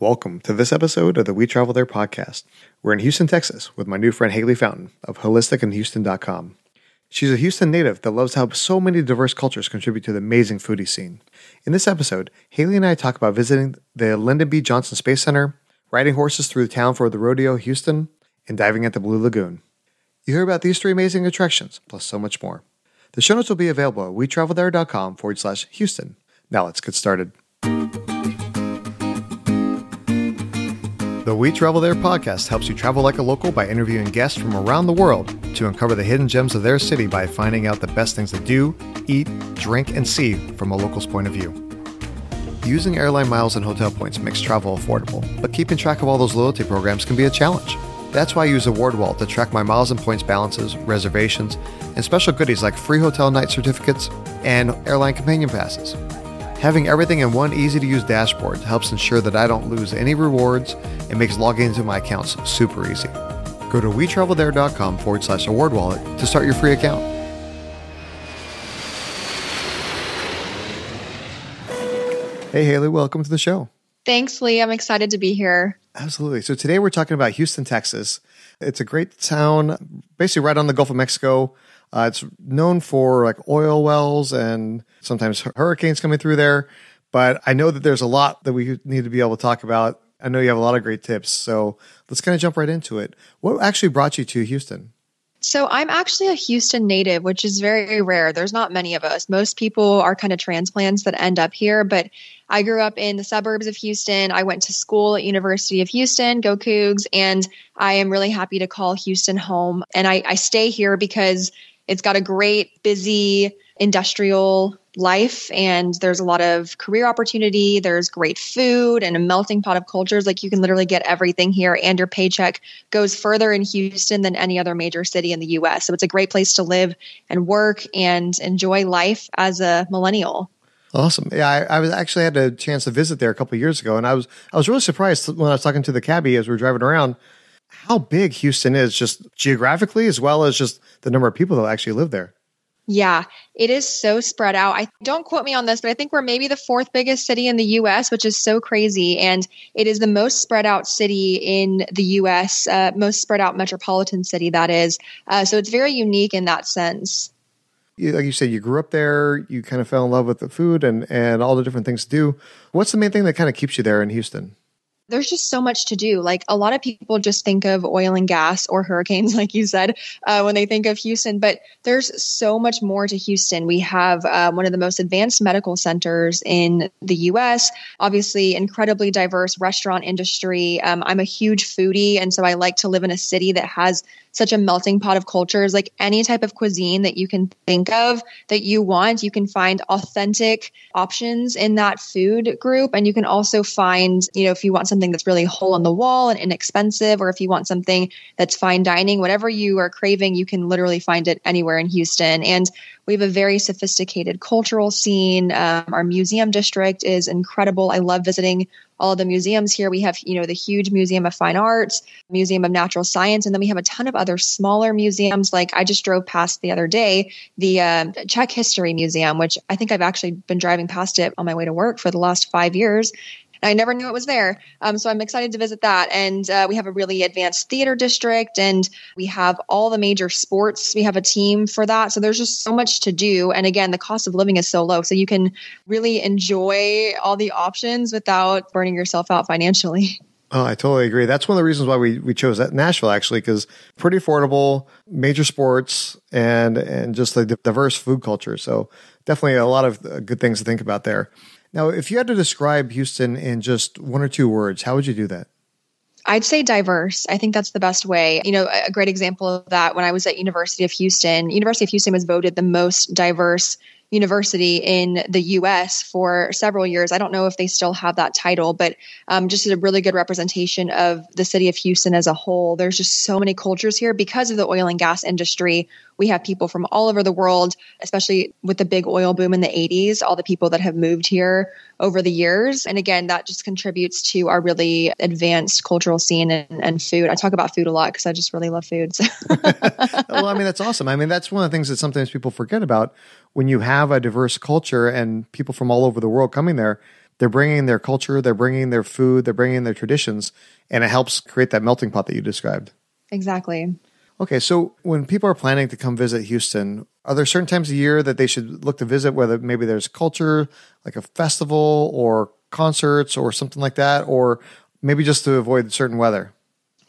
Welcome to this episode of the We Travel There podcast. We're in Houston, Texas, with my new friend Haley Fountain of holisticinhouston.com. She's a Houston native that loves how so many diverse cultures contribute to the amazing foodie scene. In this episode, Haley and I talk about visiting the Lyndon B. Johnson Space Center, riding horses through the town for the rodeo Houston, and diving at the Blue Lagoon. You hear about these three amazing attractions, plus so much more. The show notes will be available at wetravelthere.com forward slash Houston. Now let's get started. The We Travel There podcast helps you travel like a local by interviewing guests from around the world to uncover the hidden gems of their city by finding out the best things to do, eat, drink, and see from a local's point of view. Using airline miles and hotel points makes travel affordable, but keeping track of all those loyalty programs can be a challenge. That's why I use AwardWallet to track my miles and points balances, reservations, and special goodies like free hotel night certificates and airline companion passes. Having everything in one easy to use dashboard helps ensure that I don't lose any rewards and makes logging into my accounts super easy. Go to wetravelthere.com forward slash award wallet to start your free account. Hey, Haley, welcome to the show. Thanks, Lee. I'm excited to be here. Absolutely. So today we're talking about Houston, Texas. It's a great town, basically right on the Gulf of Mexico. Uh, it's known for like oil wells and sometimes hurricanes coming through there. But I know that there's a lot that we need to be able to talk about. I know you have a lot of great tips. So let's kind of jump right into it. What actually brought you to Houston? So I'm actually a Houston native, which is very rare. There's not many of us. Most people are kind of transplants that end up here, but I grew up in the suburbs of Houston. I went to school at University of Houston, go Cougs, and I am really happy to call Houston home. And I, I stay here because it's got a great, busy industrial life and there's a lot of career opportunity. There's great food and a melting pot of cultures. Like you can literally get everything here and your paycheck goes further in Houston than any other major city in the US. So it's a great place to live and work and enjoy life as a millennial. Awesome. Yeah, I, I was actually had a chance to visit there a couple years ago, and I was I was really surprised when I was talking to the cabbie as we were driving around how big Houston is, just geographically as well as just the number of people that actually live there. Yeah, it is so spread out. I don't quote me on this, but I think we're maybe the fourth biggest city in the US, which is so crazy. And it is the most spread out city in the US, uh, most spread out metropolitan city, that is. Uh, so it's very unique in that sense. like you said, you grew up there, you kind of fell in love with the food and, and all the different things to do. What's the main thing that kind of keeps you there in Houston? There's just so much to do. Like a lot of people just think of oil and gas or hurricanes, like you said, uh, when they think of Houston, but there's so much more to Houston. We have uh, one of the most advanced medical centers in the US, obviously, incredibly diverse restaurant industry. Um, I'm a huge foodie, and so I like to live in a city that has such a melting pot of cultures. Like any type of cuisine that you can think of that you want, you can find authentic options in that food group. And you can also find, you know, if you want something that's really hole in the wall and inexpensive, or if you want something that's fine dining, whatever you are craving, you can literally find it anywhere in Houston. And we have a very sophisticated cultural scene. Um, our museum district is incredible. I love visiting all the museums here. We have, you know, the huge Museum of Fine Arts, Museum of Natural Science, and then we have a ton of other smaller museums. Like I just drove past the other day, the uh, Czech History Museum, which I think I've actually been driving past it on my way to work for the last five years. I never knew it was there. Um, so I'm excited to visit that. And uh, we have a really advanced theater district and we have all the major sports. We have a team for that. So there's just so much to do. And again, the cost of living is so low. So you can really enjoy all the options without burning yourself out financially. Oh, I totally agree. That's one of the reasons why we, we chose that Nashville actually, because pretty affordable, major sports, and and just the diverse food culture. So definitely a lot of uh, good things to think about there. Now, if you had to describe Houston in just one or two words, how would you do that? I'd say diverse. I think that's the best way. You know, a great example of that when I was at University of Houston, University of Houston was voted the most diverse university in the US for several years. I don't know if they still have that title, but um, just a really good representation of the city of Houston as a whole. There's just so many cultures here because of the oil and gas industry. We have people from all over the world, especially with the big oil boom in the 80s, all the people that have moved here over the years. And again, that just contributes to our really advanced cultural scene and, and food. I talk about food a lot because I just really love food. So. well, I mean, that's awesome. I mean, that's one of the things that sometimes people forget about when you have a diverse culture and people from all over the world coming there they're bringing their culture, they're bringing their food, they're bringing their traditions, and it helps create that melting pot that you described. Exactly. Okay, so when people are planning to come visit Houston, are there certain times of year that they should look to visit, whether maybe there's culture, like a festival or concerts or something like that, or maybe just to avoid certain weather?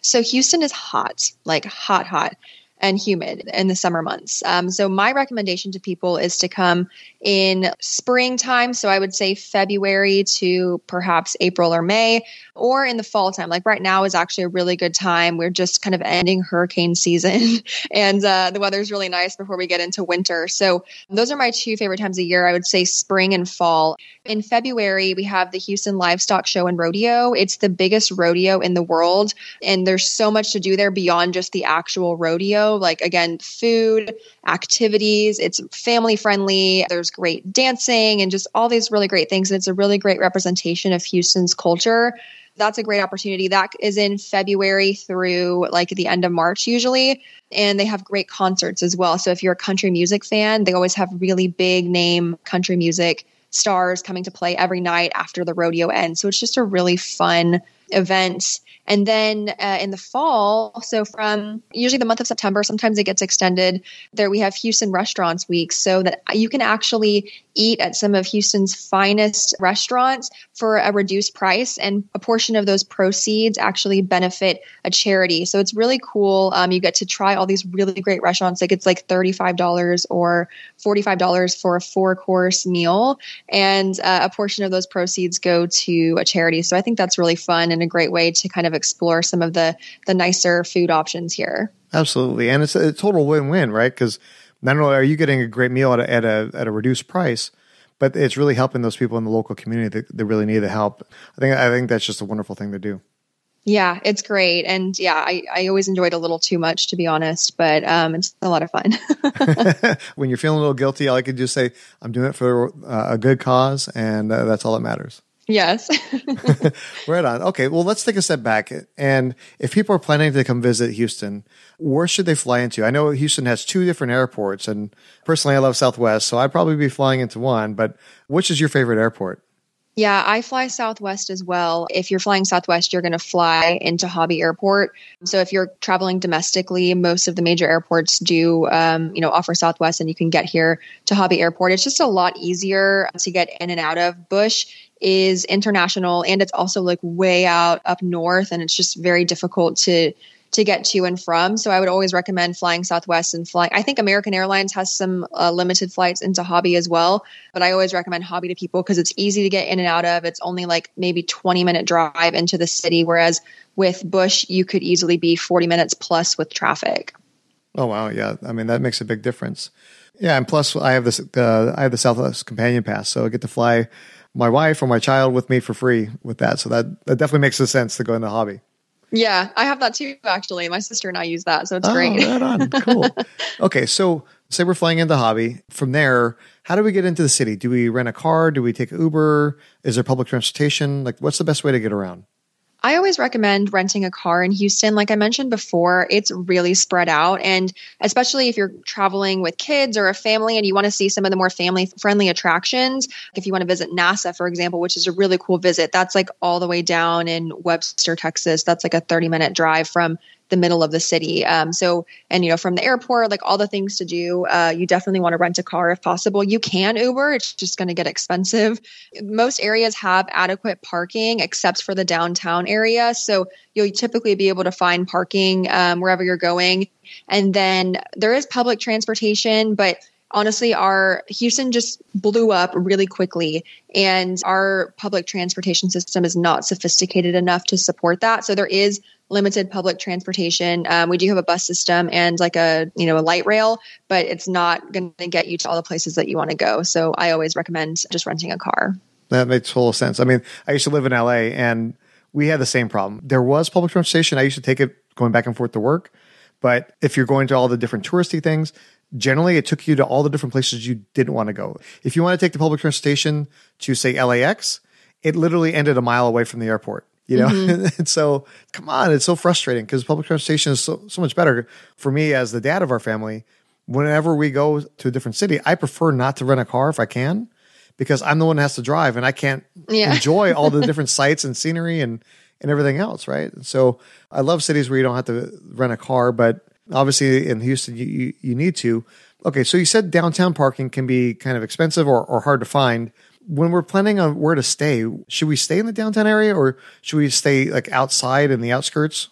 So Houston is hot, like hot, hot and humid in the summer months. Um, so my recommendation to people is to come in springtime. So I would say February to perhaps April or May, or in the fall time. Like right now is actually a really good time. We're just kind of ending hurricane season, and uh, the weather's really nice before we get into winter. So those are my two favorite times of year. I would say spring and fall. In February, we have the Houston Livestock Show and Rodeo. It's the biggest rodeo in the world, and there's so much to do there beyond just the actual rodeo. Like again, food, activities. It's family friendly. There's great dancing and just all these really great things. And it's a really great representation of Houston's culture. That's a great opportunity. That is in February through like the end of March usually. And they have great concerts as well. So if you're a country music fan, they always have really big name country music stars coming to play every night after the rodeo ends. So it's just a really fun event. And then uh, in the fall, so from usually the month of September, sometimes it gets extended. There we have Houston Restaurants Week, so that you can actually eat at some of Houston's finest restaurants for a reduced price, and a portion of those proceeds actually benefit a charity. So it's really cool. Um, you get to try all these really great restaurants. Like it's like thirty-five dollars or forty-five dollars for a four-course meal, and uh, a portion of those proceeds go to a charity. So I think that's really fun and a great way to kind of explore some of the the nicer food options here. Absolutely, and it's a total win-win, right? Because not only are you getting a great meal at a, at a at a reduced price, but it's really helping those people in the local community that, that really need the help. I think I think that's just a wonderful thing to do. Yeah, it's great. And yeah, I, I always enjoyed a little too much, to be honest, but um, it's a lot of fun. when you're feeling a little guilty, all I could just say, I'm doing it for uh, a good cause, and uh, that's all that matters. Yes. right on. Okay. Well, let's take a step back. And if people are planning to come visit Houston, where should they fly into? I know Houston has two different airports, and personally, I love Southwest, so I'd probably be flying into one. But which is your favorite airport? Yeah, I fly Southwest as well. If you're flying Southwest, you're going to fly into Hobby Airport. So if you're traveling domestically, most of the major airports do, um, you know, offer Southwest, and you can get here to Hobby Airport. It's just a lot easier to get in and out of. Bush is international and it's also like way out up north and it's just very difficult to to get to and from. So I would always recommend flying Southwest and flying. I think American Airlines has some uh, limited flights into Hobby as well, but I always recommend Hobby to people because it's easy to get in and out of. It's only like maybe 20 minute drive into the city, whereas with Bush, you could easily be 40 minutes plus with traffic. Oh wow, yeah. I mean that makes a big difference. Yeah, and plus I have this uh, I have the Southwest Companion Pass, so I get to fly my wife or my child with me for free with that. So that, that definitely makes a sense to go into hobby. Yeah, I have that too, actually. My sister and I use that. So it's oh, great. right on. Cool. okay. So say we're flying into hobby. From there, how do we get into the city? Do we rent a car? Do we take Uber? Is there public transportation? Like, what's the best way to get around? I always recommend renting a car in Houston. Like I mentioned before, it's really spread out. And especially if you're traveling with kids or a family and you want to see some of the more family friendly attractions, if you want to visit NASA, for example, which is a really cool visit, that's like all the way down in Webster, Texas. That's like a 30 minute drive from the middle of the city. Um, so, and you know, from the airport, like all the things to do, uh, you definitely want to rent a car if possible. You can Uber; it's just going to get expensive. Most areas have adequate parking, except for the downtown area. So you'll typically be able to find parking um, wherever you're going. And then there is public transportation, but honestly our houston just blew up really quickly and our public transportation system is not sophisticated enough to support that so there is limited public transportation. Um, we do have a bus system and like a you know a light rail, but it's not going to get you to all the places that you want to go. So I always recommend just renting a car. That makes total sense. I mean, I used to live in LA and we had the same problem. There was public transportation. I used to take it going back and forth to work. But if you're going to all the different touristy things, generally it took you to all the different places you didn't want to go. If you want to take the public transportation to say LAX, it literally ended a mile away from the airport you know mm-hmm. and so come on it's so frustrating because public transportation is so, so much better for me as the dad of our family whenever we go to a different city i prefer not to rent a car if i can because I'm the one that has to drive and I can't Yeah. enjoy all the different sights and scenery and and everything else, right? So I love cities where you don't have to rent a car, but obviously in Houston you you, you need to. Okay, so you said downtown parking can be kind of expensive or, or hard to find. When we're planning on where to stay, should we stay in the downtown area or should we stay like outside in the outskirts?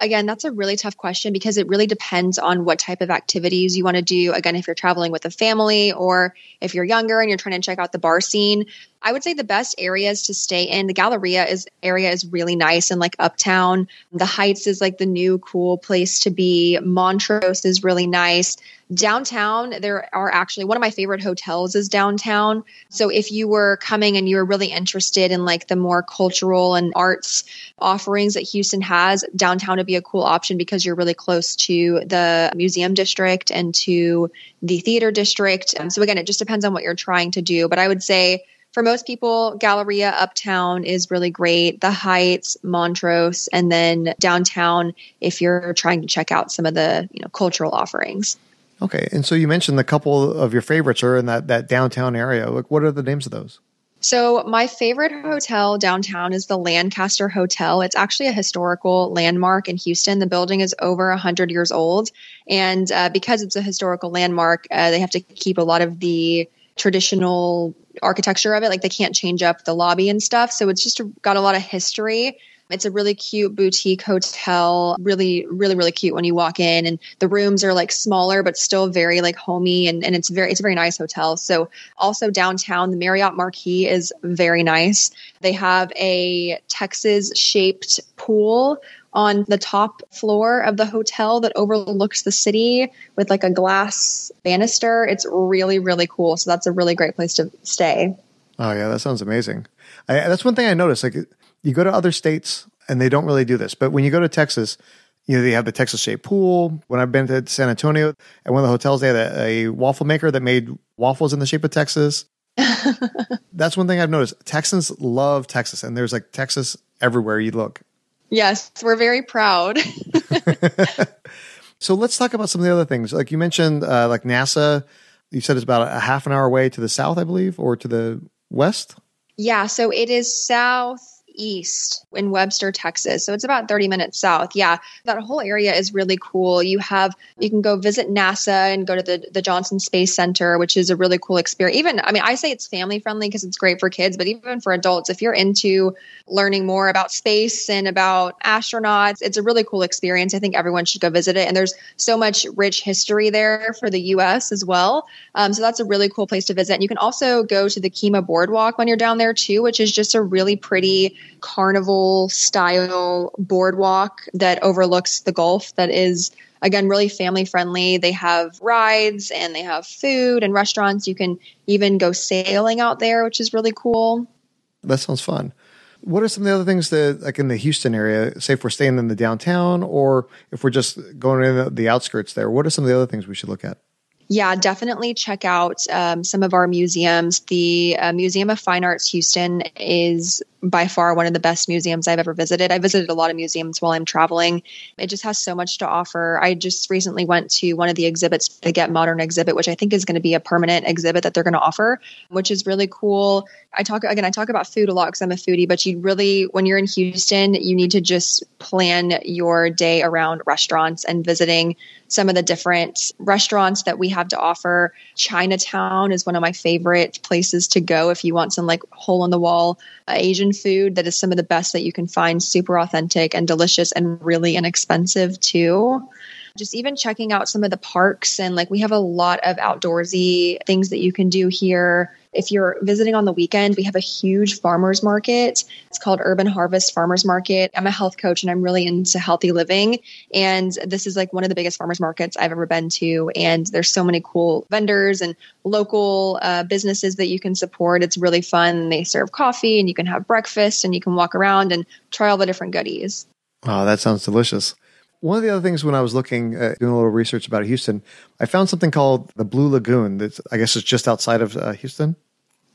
Again, that's a really tough question because it really depends on what type of activities you want to do. Again, if you're traveling with a family or if you're younger and you're trying to check out the bar scene, I would say the best areas to stay in. The Galleria is area is really nice and like uptown. The Heights is like the new cool place to be. Montrose is really nice. Downtown, there are actually one of my favorite hotels is downtown. So if you were coming and you were really interested in like the more cultural and arts offerings that Houston has, downtown would be a cool option because you're really close to the museum district and to the theater district. So again, it just depends on what you're trying to do. But I would say for most people, Galleria Uptown is really great. The Heights, Montrose, and then downtown if you're trying to check out some of the you know cultural offerings. Okay, and so you mentioned a couple of your favorites are in that that downtown area. Like, what are the names of those? So, my favorite hotel downtown is the Lancaster Hotel. It's actually a historical landmark in Houston. The building is over a 100 years old. And uh, because it's a historical landmark, uh, they have to keep a lot of the traditional architecture of it. Like, they can't change up the lobby and stuff. So, it's just got a lot of history. It's a really cute boutique hotel. Really, really, really cute when you walk in, and the rooms are like smaller but still very like homey, and, and it's very it's a very nice hotel. So also downtown, the Marriott Marquis is very nice. They have a Texas shaped pool on the top floor of the hotel that overlooks the city with like a glass banister. It's really, really cool. So that's a really great place to stay. Oh yeah, that sounds amazing. I, that's one thing I noticed. Like you go to other states and they don't really do this, but when you go to Texas, you know they have the Texas shaped pool. When I've been to San Antonio, at one of the hotels, they had a, a waffle maker that made waffles in the shape of Texas. That's one thing I've noticed. Texans love Texas, and there's like Texas everywhere you look. Yes, we're very proud. So let's talk about some of the other things. Like you mentioned, uh, like NASA. You said it's about a half an hour away to the south, I believe, or to the west. Yeah, so it is southeast in Webster, Texas. So it's about 30 minutes south. Yeah, that whole area is really cool. You have you can go visit NASA and go to the the Johnson Space Center, which is a really cool experience. Even I mean, I say it's family friendly because it's great for kids, but even for adults, if you're into learning more about space and about astronauts, it's a really cool experience. I think everyone should go visit it. And there's so much rich history there for the U.S. as well. Um, so that's a really cool place to visit. And you can also go to the Kemah Boardwalk when you're down there too, which is just a really pretty carnival style boardwalk that overlooks the Gulf. That is again really family friendly. They have rides and they have food and restaurants. You can even go sailing out there, which is really cool. That sounds fun. What are some of the other things that, like in the Houston area, say if we're staying in the downtown or if we're just going in the, outskirts there, what are some of the other things we should look at? Yeah, definitely check out um, some of our museums. The uh, Museum of Fine Arts Houston is by far one of the best museums I've ever visited. I visited a lot of museums while I'm traveling. It just has so much to offer. I just recently went to one of the exhibits, the Get Modern exhibit, which I think is going to be a permanent exhibit that they're going to offer, which is really cool. I talk again, I talk about food a lot because I'm a foodie, but you really, when you're in Houston, you need to just plan your day around restaurants and visiting some of the different restaurants that we have to offer. Chinatown is one of my favorite places to go if you want some like hole in the wall uh, Asian food that is some of the best that you can find, super authentic and delicious and really inexpensive too. Just even checking out some of the parks and like we have a lot of outdoorsy things that you can do here. If you're visiting on the weekend, we have a huge farmers market. It's called Urban Harvest Farmers Market. I'm a health coach and I'm really into healthy living. And this is like one of the biggest farmers markets I've ever been to. And there's so many cool vendors and local uh, businesses that you can support. It's really fun. They serve coffee and you can have breakfast and you can walk around and try all the different goodies. Oh, that sounds delicious. One of the other things when I was looking, uh, doing a little research about Houston, I found something called the Blue Lagoon. that I guess is just outside of uh, Houston.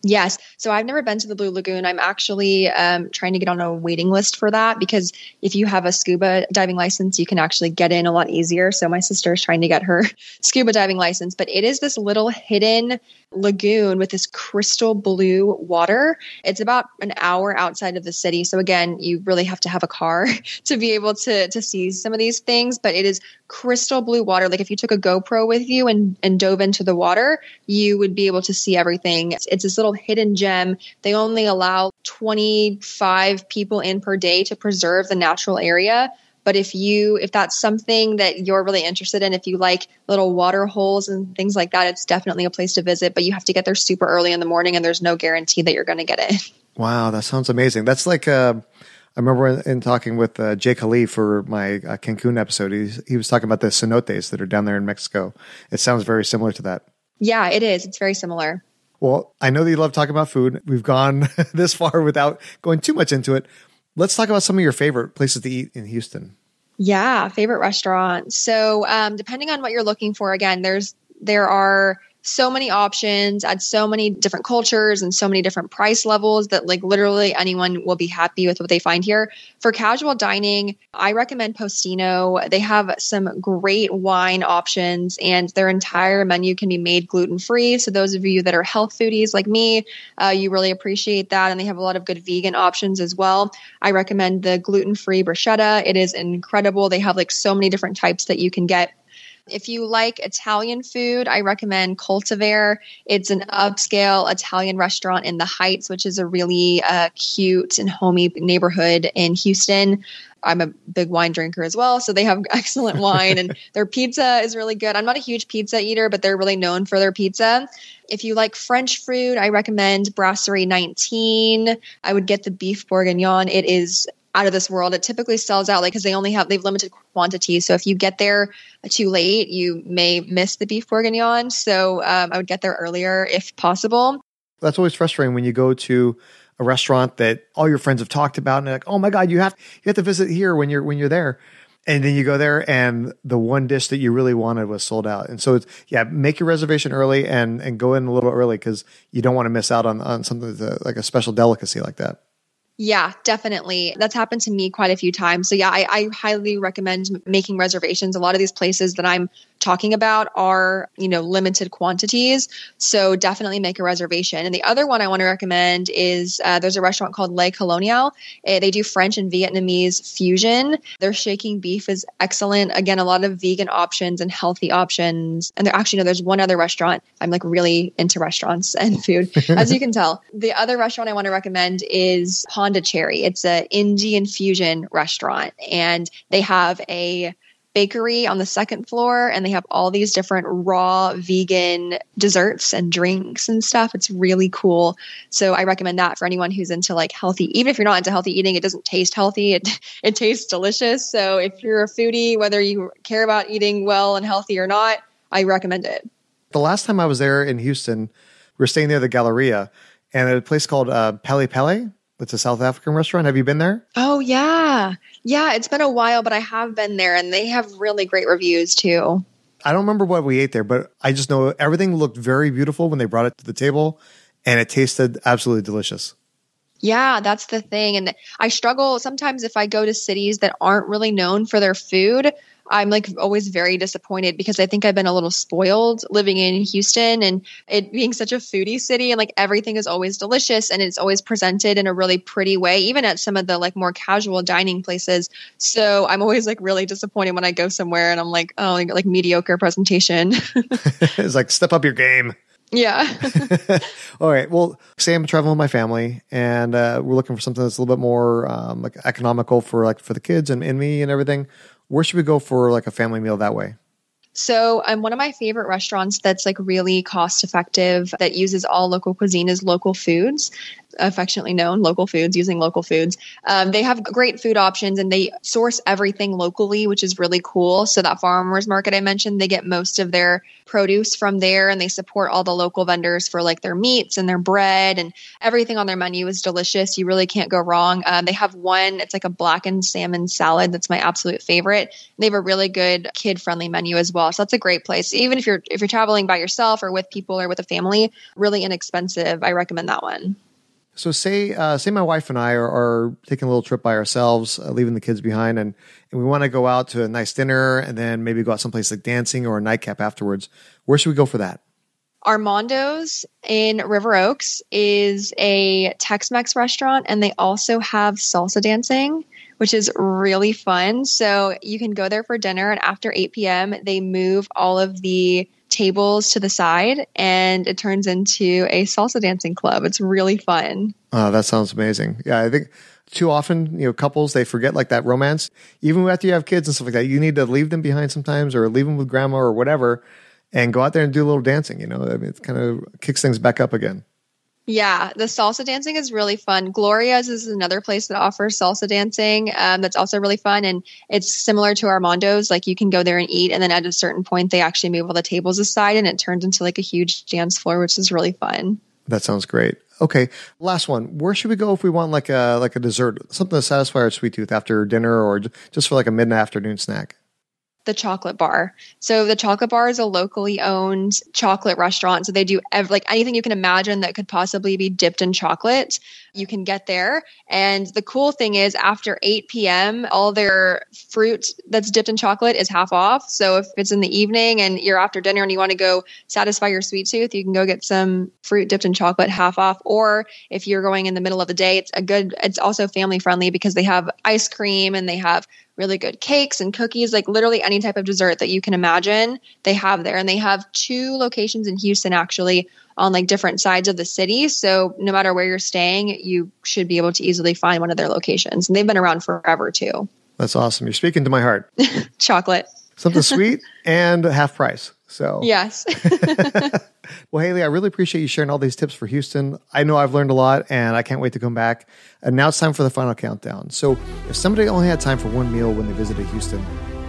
Yes. So I've never been to the Blue Lagoon. I'm actually um, trying to get on a waiting list for that because if you have a scuba diving license, you can actually get in a lot easier. So my sister is trying to get her scuba diving license, but it is this little hidden lagoon with this crystal blue water. It's about an hour outside of the city. So again, you really have to have a car to be able to to see some of these things, but it is crystal blue water. Like if you took a GoPro with you and and dove into the water, you would be able to see everything. It's, it's this little hidden gem. They only allow 25 people in per day to preserve the natural area but if you, if that's something that you're really interested in, if you like little water holes and things like that, it's definitely a place to visit. But you have to get there super early in the morning, and there's no guarantee that you're going to get it. Wow, that sounds amazing. That's like uh, I remember in, in talking with uh, Jake Ali for my uh, Cancun episode. He's, he was talking about the cenotes that are down there in Mexico. It sounds very similar to that. Yeah, it is. It's very similar. Well, I know that you love talking about food. We've gone this far without going too much into it. Let's talk about some of your favorite places to eat in Houston. Yeah, favorite restaurant. So, um, depending on what you're looking for, again, there's there are so many options at so many different cultures and so many different price levels that like literally anyone will be happy with what they find here. For casual dining, I recommend Postino. They have some great wine options and their entire menu can be made gluten free. So those of you that are health foodies like me, uh, you really appreciate that. And they have a lot of good vegan options as well. I recommend the gluten free bruschetta. It is incredible. They have like so many different types that you can get if you like Italian food, I recommend Coltivare. It's an upscale Italian restaurant in the Heights, which is a really uh, cute and homey neighborhood in Houston. I'm a big wine drinker as well, so they have excellent wine and their pizza is really good. I'm not a huge pizza eater, but they're really known for their pizza. If you like French food, I recommend Brasserie 19. I would get the beef bourguignon. It is out of this world. It typically sells out like because they only have they've limited quantities. So if you get there too late, you may miss the beef bourguignon. So um, I would get there earlier if possible. That's always frustrating when you go to a restaurant that all your friends have talked about and they're like, "Oh my god, you have you have to visit here when you're when you're there." And then you go there and the one dish that you really wanted was sold out. And so it's yeah, make your reservation early and and go in a little early cuz you don't want to miss out on on something like a special delicacy like that. Yeah, definitely. That's happened to me quite a few times. So, yeah, I, I, highly recommend making reservations. A lot of these places that I'm talking about are, you know, limited quantities. So, definitely make a reservation. And the other one I want to recommend is uh, there's a restaurant called Le Colonial. Uh, they do French and Vietnamese fusion. Their shaking beef is excellent. Again, a lot of vegan options and healthy options. And there actually, no, there's one other restaurant. I'm like really into restaurants and food, as you can tell. The other restaurant I want to recommend is Pond Pondicherry. It's an Indian fusion restaurant, and they have a bakery on the second floor and they have all these different raw vegan desserts and drinks and stuff. It's really cool. So I recommend that for anyone who's into like healthy. Even if you're not into healthy eating, it doesn't taste healthy. It it tastes delicious. So if you're a foodie, whether you care about eating well and healthy or not, I recommend it. The last time I was there in Houston, we were staying near the Galleria and at a place called uh, Peli Peli. It's a South African restaurant. Have you been there? Oh yeah, yeah. It's been a while, but I have been there, and they have really great reviews too. I don't remember what we ate there, but I just know everything looked very beautiful when they brought it to the table, and it tasted absolutely delicious. Yeah, that's the thing. And I struggle sometimes if I go to cities that aren't really known for their food. I'm like always very disappointed because I think I've been a little spoiled living in Houston and it being such a foodie city and like everything is always delicious and it's always presented in a really pretty way, even at some of the like more casual dining places. So I'm always like really disappointed when I go somewhere and I'm like, oh, like, like mediocre presentation. it's like step up your game. Yeah. All right. Well, say I'm traveling with my family, and uh, we're looking for something that's a little bit more um, like economical for like for the kids and, and me and everything where should we go for like a family meal that way? So, um, one of my favorite restaurants that's like really cost effective that uses all local cuisine is Local Foods. Affectionately known, local foods, using local foods. Um, they have great food options and they source everything locally, which is really cool. So that farmers market I mentioned, they get most of their produce from there and they support all the local vendors for like their meats and their bread and everything on their menu is delicious. You really can't go wrong. Um, they have one, it's like a blackened salmon salad. That's my absolute favorite. They have a really good kid friendly menu as well. So that's a great place. Even if you're, if you're traveling by yourself or with people or with a family, really inexpensive. I recommend that one. So say uh, say my wife and I are, are taking a little trip by ourselves, uh, leaving the kids behind, and, and we want to go out to a nice dinner and then maybe go out someplace like dancing or a nightcap afterwards. Where should we go for that? Armando's in River Oaks is a Tex Mex restaurant, and they also have salsa dancing, which is really fun. So you can go there for dinner, and after 8 p.m., they move all of the tables to the side and it turns into a salsa dancing club. It's really fun. Oh, that sounds amazing. Yeah, I think too often, you know, couples they forget like that romance. Even after you have kids and stuff like that, you need to leave them behind sometimes or leave them with grandma or whatever and go out there and do a little dancing, you know. I mean, it kind of kicks things back up again. Yeah, the salsa dancing is really fun. Gloria's is another place that offers salsa dancing. Um, that's also really fun, and it's similar to Armando's. Like you can go there and eat, and then at a certain point, they actually move all the tables aside, and it turns into like a huge dance floor, which is really fun. That sounds great. Okay, last one. Where should we go if we want like a like a dessert, something to satisfy our sweet tooth after dinner, or just for like a mid afternoon snack? The chocolate bar. So the chocolate bar is a locally owned chocolate restaurant. So they do ev- like anything you can imagine that could possibly be dipped in chocolate. You can get there. And the cool thing is after 8 p.m., all their fruit that's dipped in chocolate is half off. So if it's in the evening and you're after dinner and you want to go satisfy your sweet tooth, you can go get some fruit dipped in chocolate half off. Or if you're going in the middle of the day, it's a good, it's also family friendly because they have ice cream and they have really good cakes and cookies, like literally any type of dessert that you can imagine, they have there. And they have two locations in Houston actually on like different sides of the city. So no matter where you're staying, you should be able to easily find one of their locations. And they've been around forever too. That's awesome. You're speaking to my heart. Chocolate. Something sweet and half price. So, yes. well, Haley, I really appreciate you sharing all these tips for Houston. I know I've learned a lot and I can't wait to come back. And now it's time for the final countdown. So, if somebody only had time for one meal when they visited Houston,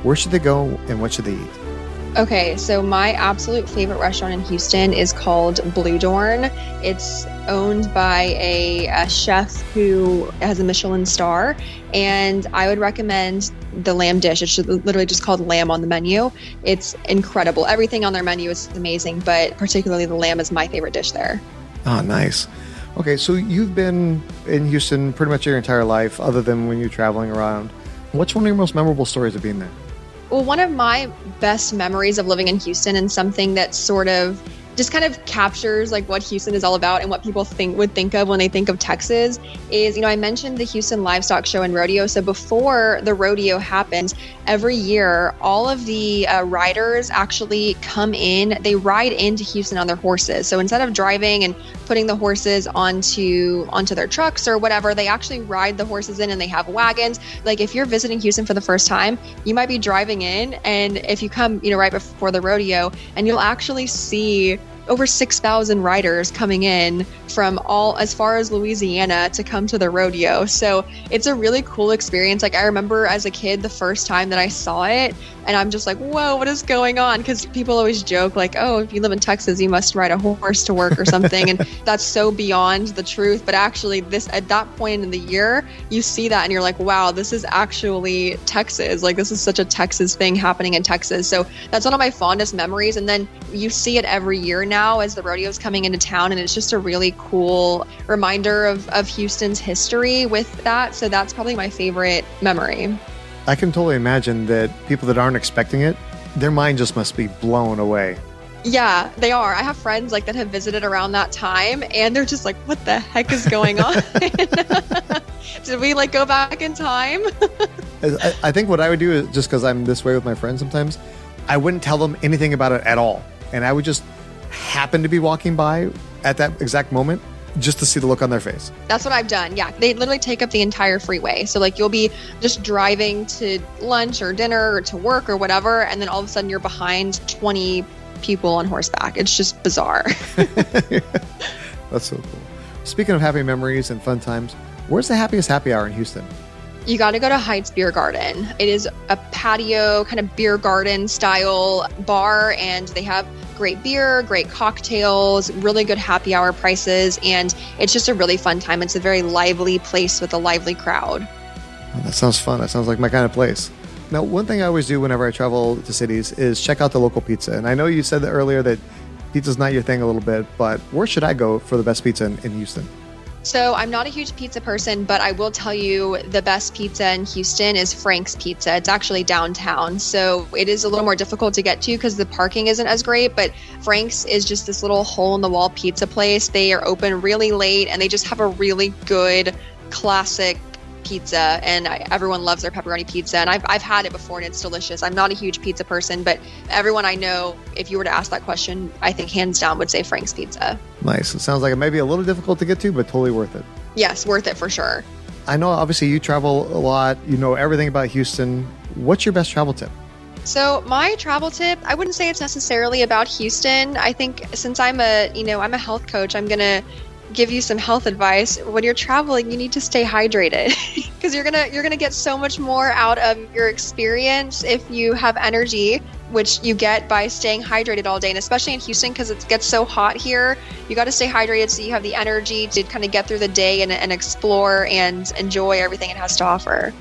where should they go and what should they eat? Okay, so my absolute favorite restaurant in Houston is called Bludorn. It's owned by a, a, chef who has a Michelin star, and I would recommend the lamb dish. It's literally just called lamb on the menu. It's incredible. Everything on their menu is amazing, but particularly the lamb is my favorite dish there. Oh, nice. Okay, so you've been in Houston pretty much your entire life, other than when you're traveling around. What's one of your most memorable stories of being there? Well, one of my best memories of living in Houston and something that sort of just kind of captures like what Houston is all about and what people think would think of when they think of Texas is you know I mentioned the Houston Livestock Show and Rodeo. So before the rodeo happens every year all of the uh, riders actually come in they ride into Houston on their horses. So instead of driving and putting the horses onto onto their trucks or whatever they actually ride the horses in and they have wagons. Like if you're visiting Houston for the first time you might be driving in and if you come you know right before the rodeo and you'll actually see over 6,000 riders coming in from all as far as Louisiana to come to the rodeo. So it's a really cool experience. Like I remember as a kid, the first time that I saw it, and I'm just like, whoa, what is going on? Because people always joke, like, oh, if you live in Texas, you must ride a horse to work or something. and that's so beyond the truth. But actually, this at that point in the year, you see that and you're like, wow, this is actually Texas. Like, this is such a Texas thing happening in Texas. So that's one of my fondest memories. And then you see it every year now as the rodeo's coming into town. And it's just a really cool reminder of, of Houston's history with that. So that's probably my favorite memory. I can totally imagine that people that aren't expecting it, their mind just must be blown away. Yeah, they are. I have friends like that have visited around that time and they're just like, what the heck is going on? Did we like go back in time? I, I think what I would do is just because I'm this way with my friends sometimes, I wouldn't tell them anything about it at all. And I would just happen to be walking by at that exact moment just to see the look on their face. That's what I've done. Yeah. They literally take up the entire freeway. So, like, you'll be just driving to lunch or dinner or to work or whatever. And then all of a sudden you're behind 20 people on horseback. It's just bizarre. That's so cool. Speaking of happy memories and fun times, where's the happiest happy hour in Houston? You got to go to Heights Beer Garden. It is a patio, kind of beer garden style bar, and they have great beer, great cocktails, really good happy hour prices, and it's just a really fun time. It's a very lively place with a lively crowd. Oh, that sounds fun. That sounds like my kind of place. Now, one thing I always do whenever I travel to cities is check out the local pizza. And I know you said that earlier that pizza's not your thing a little bit, but where should I go for the best pizza in, in Houston? So I'm not a huge pizza person, but I will tell you the best pizza in Houston is Frank's Pizza. It's actually downtown. So it is a little more difficult to get to because the parking isn't as great, but Frank's is just this little hole in the wall pizza place. They are open really late and they just have a really good classic pizza and I, everyone loves their pepperoni pizza and I've, I've had it before and it's delicious. I'm not a huge pizza person but everyone i know if you were to ask that question i think hands down would say frank's pizza. Nice. It sounds like it may be a little difficult to get to but totally worth it. Yes worth it for sure. I know obviously you travel a lot. You know everything about houston. What's your best travel tip? So my travel tip, I wouldn't say it's necessarily about Houston. I think since I'm a, you know, I'm a health coach, I'm going to give you some health advice when you're traveling you need to stay hydrated. Because you're gonna you're gonna get so much more out of your experience if you have energy which you get by staying hydrated all day and especially in houston because it gets so hot here. You got to stay hydrated so you have the energy to kind of get through the day and, and explore and enjoy everything it has to offer.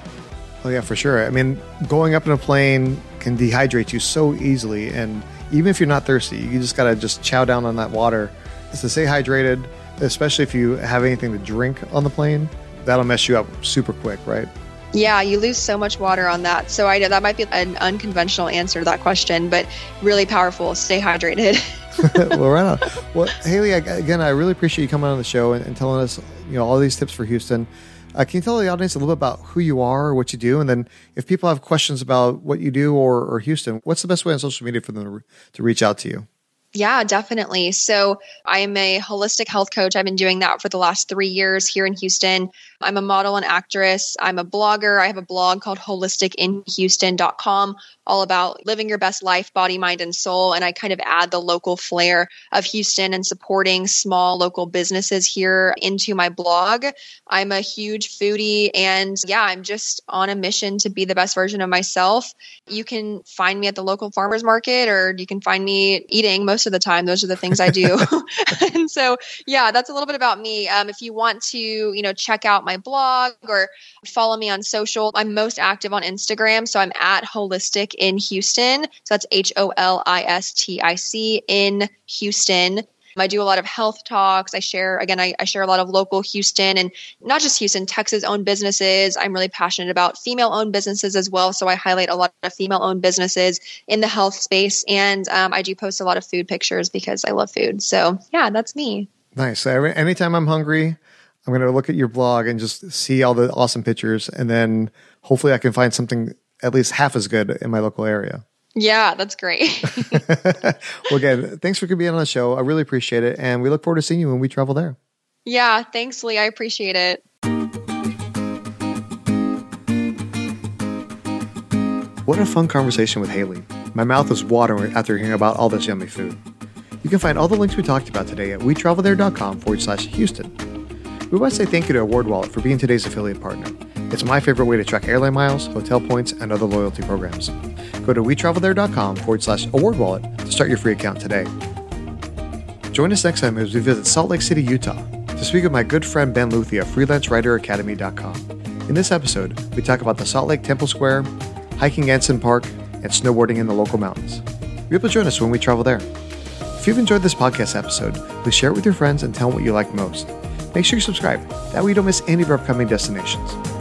Oh yeah for sure. I mean going up in a plane can dehydrate you so easily and even if you're not thirsty you just got to just chow down on that water. Just to stay hydrated especially if you have anything to drink on the plane, that'll mess you up super quick, right? Yeah, you lose so much water on that. So I know that might be an unconventional answer to that question, but really powerful. Stay hydrated. well, right on. Well, Haley, again, I really appreciate you coming on the show and, and telling us, you know, all these tips for Houston. Uh, can you tell the audience a little bit about who you are, or what you do, and then if people have questions about what you do or, or Houston, what's the best way on social media for them to, to reach out to you? Yeah, definitely. So, I am a holistic health coach. I've been doing that for the last three years here in Houston. I'm a model and actress. I'm a blogger. I have a blog called holisticinhouston.com, all about living your best life, body, mind, and soul. And I kind of add the local flair of Houston and supporting small local businesses here into my blog. I'm a huge foodie. And yeah, I'm just on a mission to be the best version of myself. You can find me at the local farmers market or you can find me eating most most of the time. Those are the things I do. and so, yeah, that's a little bit about me. Um, if you want to, you know, check out my blog or follow me on social, I'm most active on Instagram. So I'm at Holistic in Houston. So that's H O L I S T I C in Houston. I do a lot of health talks. I share, again, I, I, share a lot of local Houston and not just Houston, Texas owned businesses. I'm really passionate about female owned businesses as well. So I highlight a lot of female owned businesses in the health space. And um, I do post a lot of food pictures because I love food. So yeah, that's me. Nice. anytime I'm hungry, I'm going to look at your blog and just see all the awesome pictures. And then hopefully I can find something at least half as good in my local area. Yeah, that's great. well, again, thanks for being on the show. I really appreciate it. And we look forward to seeing you when we travel there. Yeah, thanks, Lee. I appreciate it. What a fun conversation with Haley. My mouth is watering after hearing about all this yummy food. You can find all the links we talked about today at wetravelthere.com forward slash Houston. We want to say thank you to Award Wallet for being today's affiliate partner. It's my favorite way to track airline miles, hotel points, and other loyalty programs. Go to wetravelthere.com forward slash award wallet to start your free account today. Join us next time as we visit Salt Lake City, Utah, to speak with my good friend Ben Luthi of freelancewriteracademy.com. In this episode, we talk about the Salt Lake Temple Square, hiking Ensign Peak, and snowboarding in the local mountains. Be able to join us when we travel there. If you've enjoyed this podcast episode, please share it with your friends and tell them what you like most. Make sure you subscribe. That way you don't miss any of our upcoming destinations.